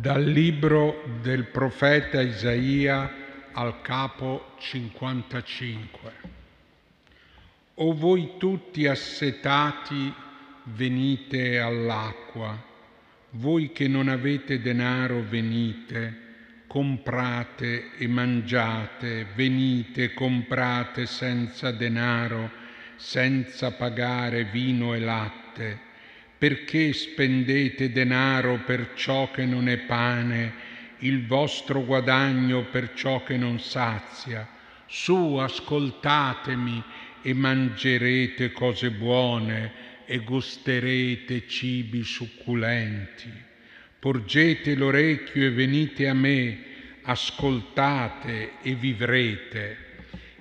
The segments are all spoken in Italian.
Dal libro del profeta Isaia al capo 55. O voi tutti assetati, venite all'acqua, voi che non avete denaro, venite, comprate e mangiate, venite, comprate senza denaro, senza pagare vino e latte perché spendete denaro per ciò che non è pane, il vostro guadagno per ciò che non sazia? Su, ascoltatemi e mangerete cose buone e gusterete cibi succulenti. Porgete l'orecchio e venite a me, ascoltate e vivrete.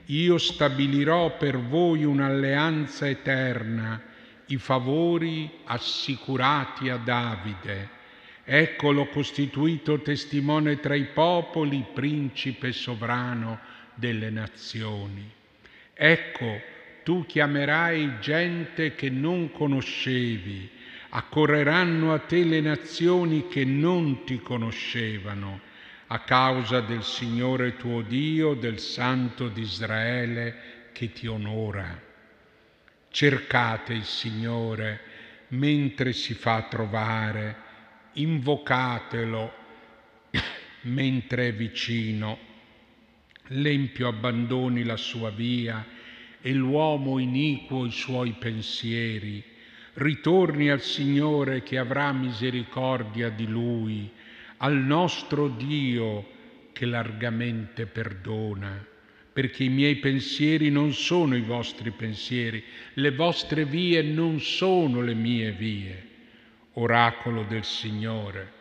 Io stabilirò per voi un'alleanza eterna i favori assicurati a Davide. Eccolo costituito testimone tra i popoli, principe sovrano delle nazioni. Ecco, tu chiamerai gente che non conoscevi, accorreranno a te le nazioni che non ti conoscevano, a causa del Signore tuo Dio, del Santo di Israele che ti onora. Cercate il Signore mentre si fa trovare, invocatelo mentre è vicino. L'empio abbandoni la sua via e l'uomo iniquo i suoi pensieri. Ritorni al Signore che avrà misericordia di lui, al nostro Dio che largamente perdona perché i miei pensieri non sono i vostri pensieri, le vostre vie non sono le mie vie. Oracolo del Signore,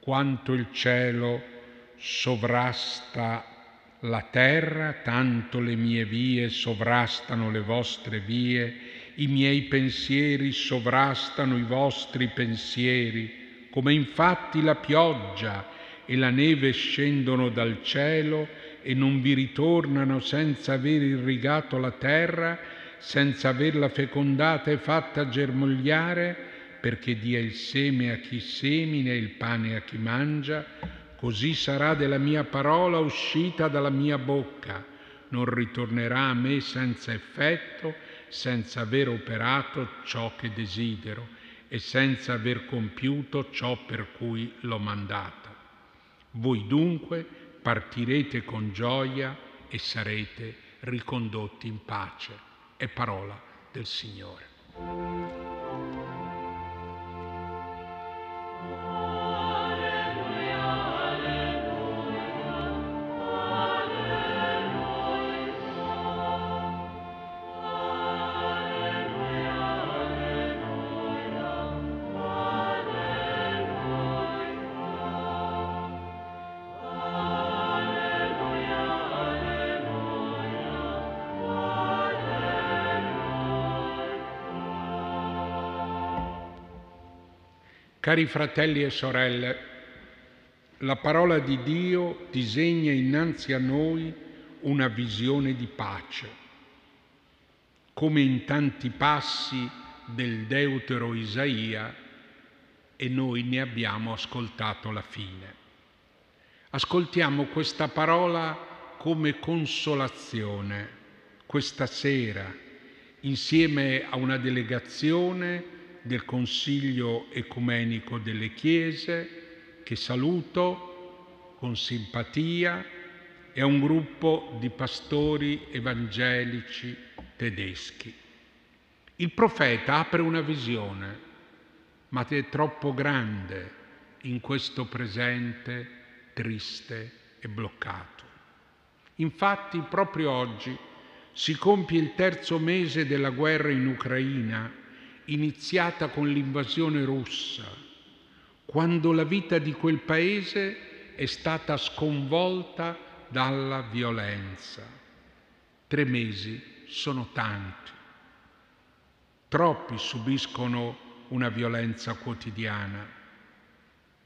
quanto il cielo sovrasta la terra, tanto le mie vie sovrastano le vostre vie, i miei pensieri sovrastano i vostri pensieri, come infatti la pioggia e la neve scendono dal cielo e non vi ritornano senza aver irrigato la terra, senza averla fecondata e fatta germogliare, perché dia il seme a chi semina e il pane a chi mangia, così sarà della mia parola uscita dalla mia bocca, non ritornerà a me senza effetto, senza aver operato ciò che desidero e senza aver compiuto ciò per cui l'ho mandata. Voi dunque partirete con gioia e sarete ricondotti in pace. È parola del Signore. Cari fratelli e sorelle, la parola di Dio disegna innanzi a noi una visione di pace, come in tanti passi del deutero Isaia e noi ne abbiamo ascoltato la fine. Ascoltiamo questa parola come consolazione questa sera insieme a una delegazione del Consiglio Ecumenico delle Chiese, che saluto con simpatia, e a un gruppo di pastori evangelici tedeschi. Il profeta apre una visione, ma è troppo grande in questo presente triste e bloccato. Infatti proprio oggi si compie il terzo mese della guerra in Ucraina iniziata con l'invasione russa, quando la vita di quel paese è stata sconvolta dalla violenza. Tre mesi sono tanti. Troppi subiscono una violenza quotidiana.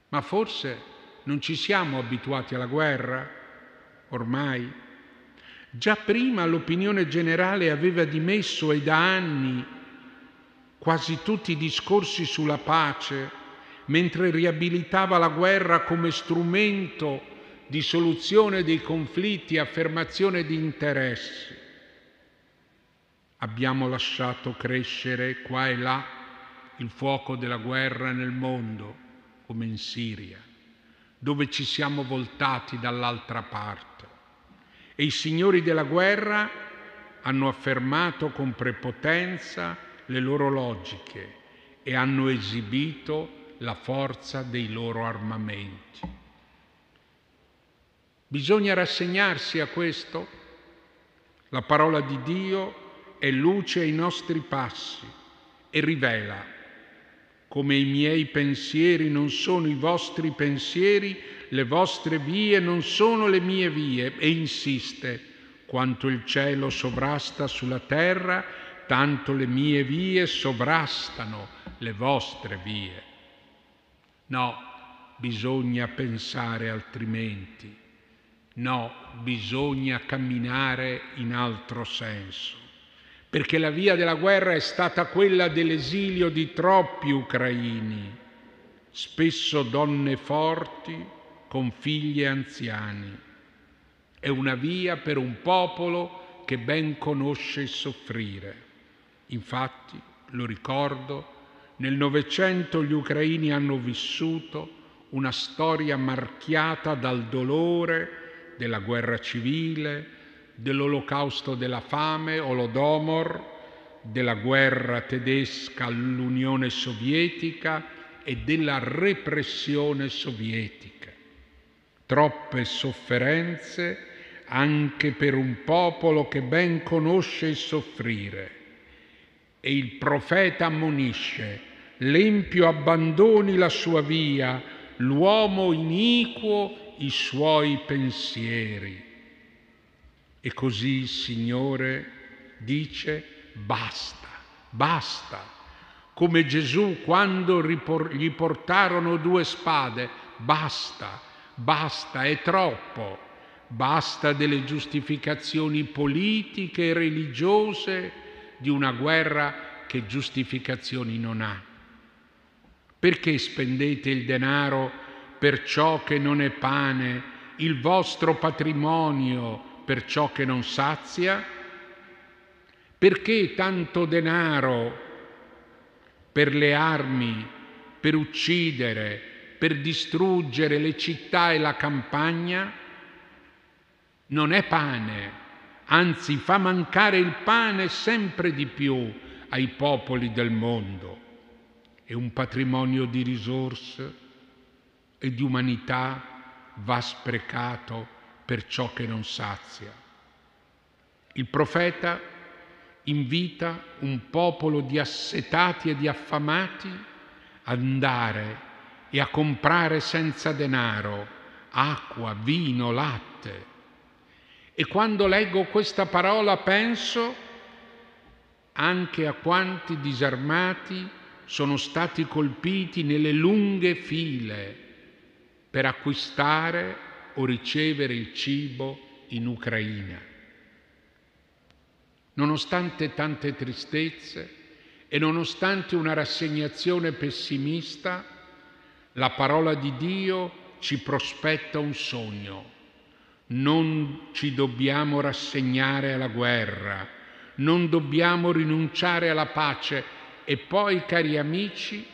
Ma forse non ci siamo abituati alla guerra ormai. Già prima l'opinione generale aveva dimesso e da anni quasi tutti i discorsi sulla pace mentre riabilitava la guerra come strumento di soluzione dei conflitti, affermazione di interessi. Abbiamo lasciato crescere qua e là il fuoco della guerra nel mondo, come in Siria, dove ci siamo voltati dall'altra parte. E i signori della guerra hanno affermato con prepotenza le loro logiche e hanno esibito la forza dei loro armamenti. Bisogna rassegnarsi a questo? La parola di Dio è luce ai nostri passi e rivela come i miei pensieri non sono i vostri pensieri, le vostre vie non sono le mie vie e insiste, quanto il cielo sovrasta sulla terra, tanto le mie vie sovrastano le vostre vie. No, bisogna pensare altrimenti. No, bisogna camminare in altro senso, perché la via della guerra è stata quella dell'esilio di troppi ucraini, spesso donne forti con figli anziani. È una via per un popolo che ben conosce il soffrire. Infatti, lo ricordo, nel Novecento gli ucraini hanno vissuto una storia marchiata dal dolore della guerra civile, dell'olocausto della fame, Olodomor, della guerra tedesca all'Unione Sovietica e della repressione sovietica. Troppe sofferenze anche per un popolo che ben conosce il soffrire. E il profeta ammonisce, l'empio abbandoni la sua via, l'uomo iniquo i suoi pensieri. E così il Signore dice basta, basta. Come Gesù quando gli portarono due spade, basta, basta, è troppo, basta delle giustificazioni politiche e religiose di una guerra che giustificazioni non ha. Perché spendete il denaro per ciò che non è pane, il vostro patrimonio per ciò che non sazia? Perché tanto denaro per le armi, per uccidere, per distruggere le città e la campagna? Non è pane, anzi fa mancare il pane sempre di più ai popoli del mondo. È un patrimonio di risorse e di umanità va sprecato per ciò che non sazia. Il profeta invita un popolo di assetati e di affamati ad andare e a comprare senza denaro acqua, vino, latte. E quando leggo questa parola penso anche a quanti disarmati sono stati colpiti nelle lunghe file per acquistare o ricevere il cibo in Ucraina. Nonostante tante tristezze e nonostante una rassegnazione pessimista, la parola di Dio ci prospetta un sogno. Non ci dobbiamo rassegnare alla guerra, non dobbiamo rinunciare alla pace e poi, cari amici,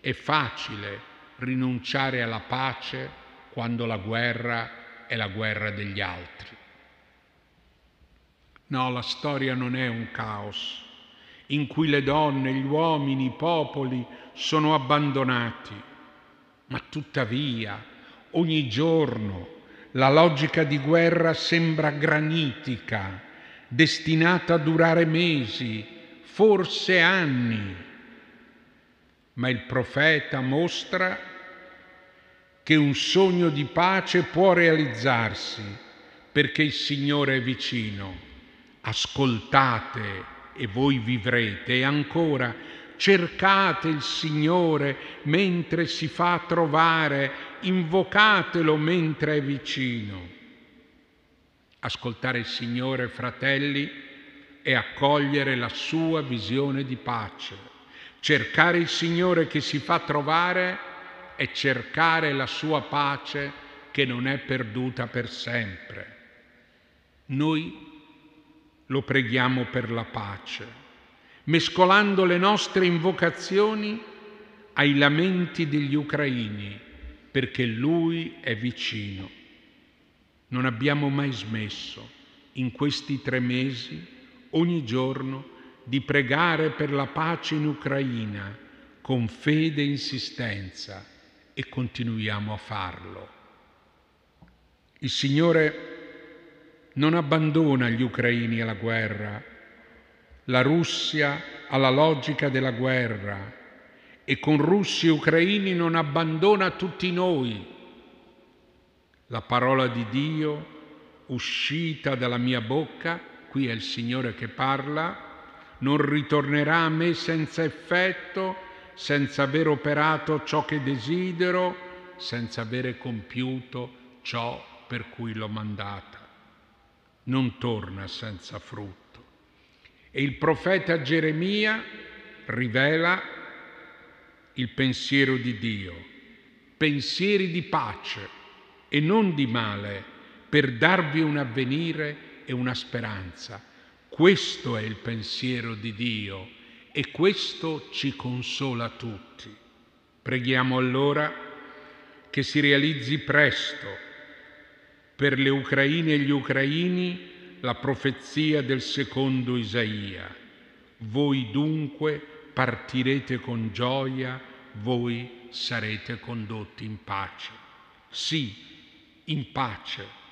è facile rinunciare alla pace quando la guerra è la guerra degli altri. No, la storia non è un caos in cui le donne, gli uomini, i popoli sono abbandonati, ma tuttavia ogni giorno la logica di guerra sembra granitica, destinata a durare mesi, forse anni ma il profeta mostra che un sogno di pace può realizzarsi perché il Signore è vicino. Ascoltate e voi vivrete e ancora cercate il Signore mentre si fa trovare, invocatelo mentre è vicino. Ascoltare il Signore, fratelli, è accogliere la sua visione di pace Cercare il Signore che si fa trovare è cercare la sua pace che non è perduta per sempre. Noi lo preghiamo per la pace, mescolando le nostre invocazioni ai lamenti degli ucraini, perché Lui è vicino. Non abbiamo mai smesso in questi tre mesi, ogni giorno, di pregare per la pace in Ucraina con fede e insistenza e continuiamo a farlo. Il Signore non abbandona gli ucraini alla guerra, la Russia alla logica della guerra e con russi e ucraini non abbandona tutti noi. La parola di Dio uscita dalla mia bocca, qui è il Signore che parla, non ritornerà a me senza effetto, senza aver operato ciò che desidero, senza avere compiuto ciò per cui l'ho mandata. Non torna senza frutto. E il profeta Geremia rivela il pensiero di Dio, pensieri di pace e non di male per darvi un avvenire e una speranza. Questo è il pensiero di Dio e questo ci consola tutti. Preghiamo allora che si realizzi presto per le Ucraine e gli Ucraini la profezia del secondo Isaia. Voi dunque partirete con gioia, voi sarete condotti in pace. Sì, in pace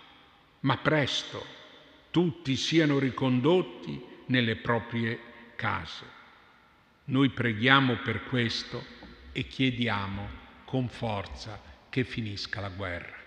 ma presto tutti siano ricondotti nelle proprie case. Noi preghiamo per questo e chiediamo con forza che finisca la guerra.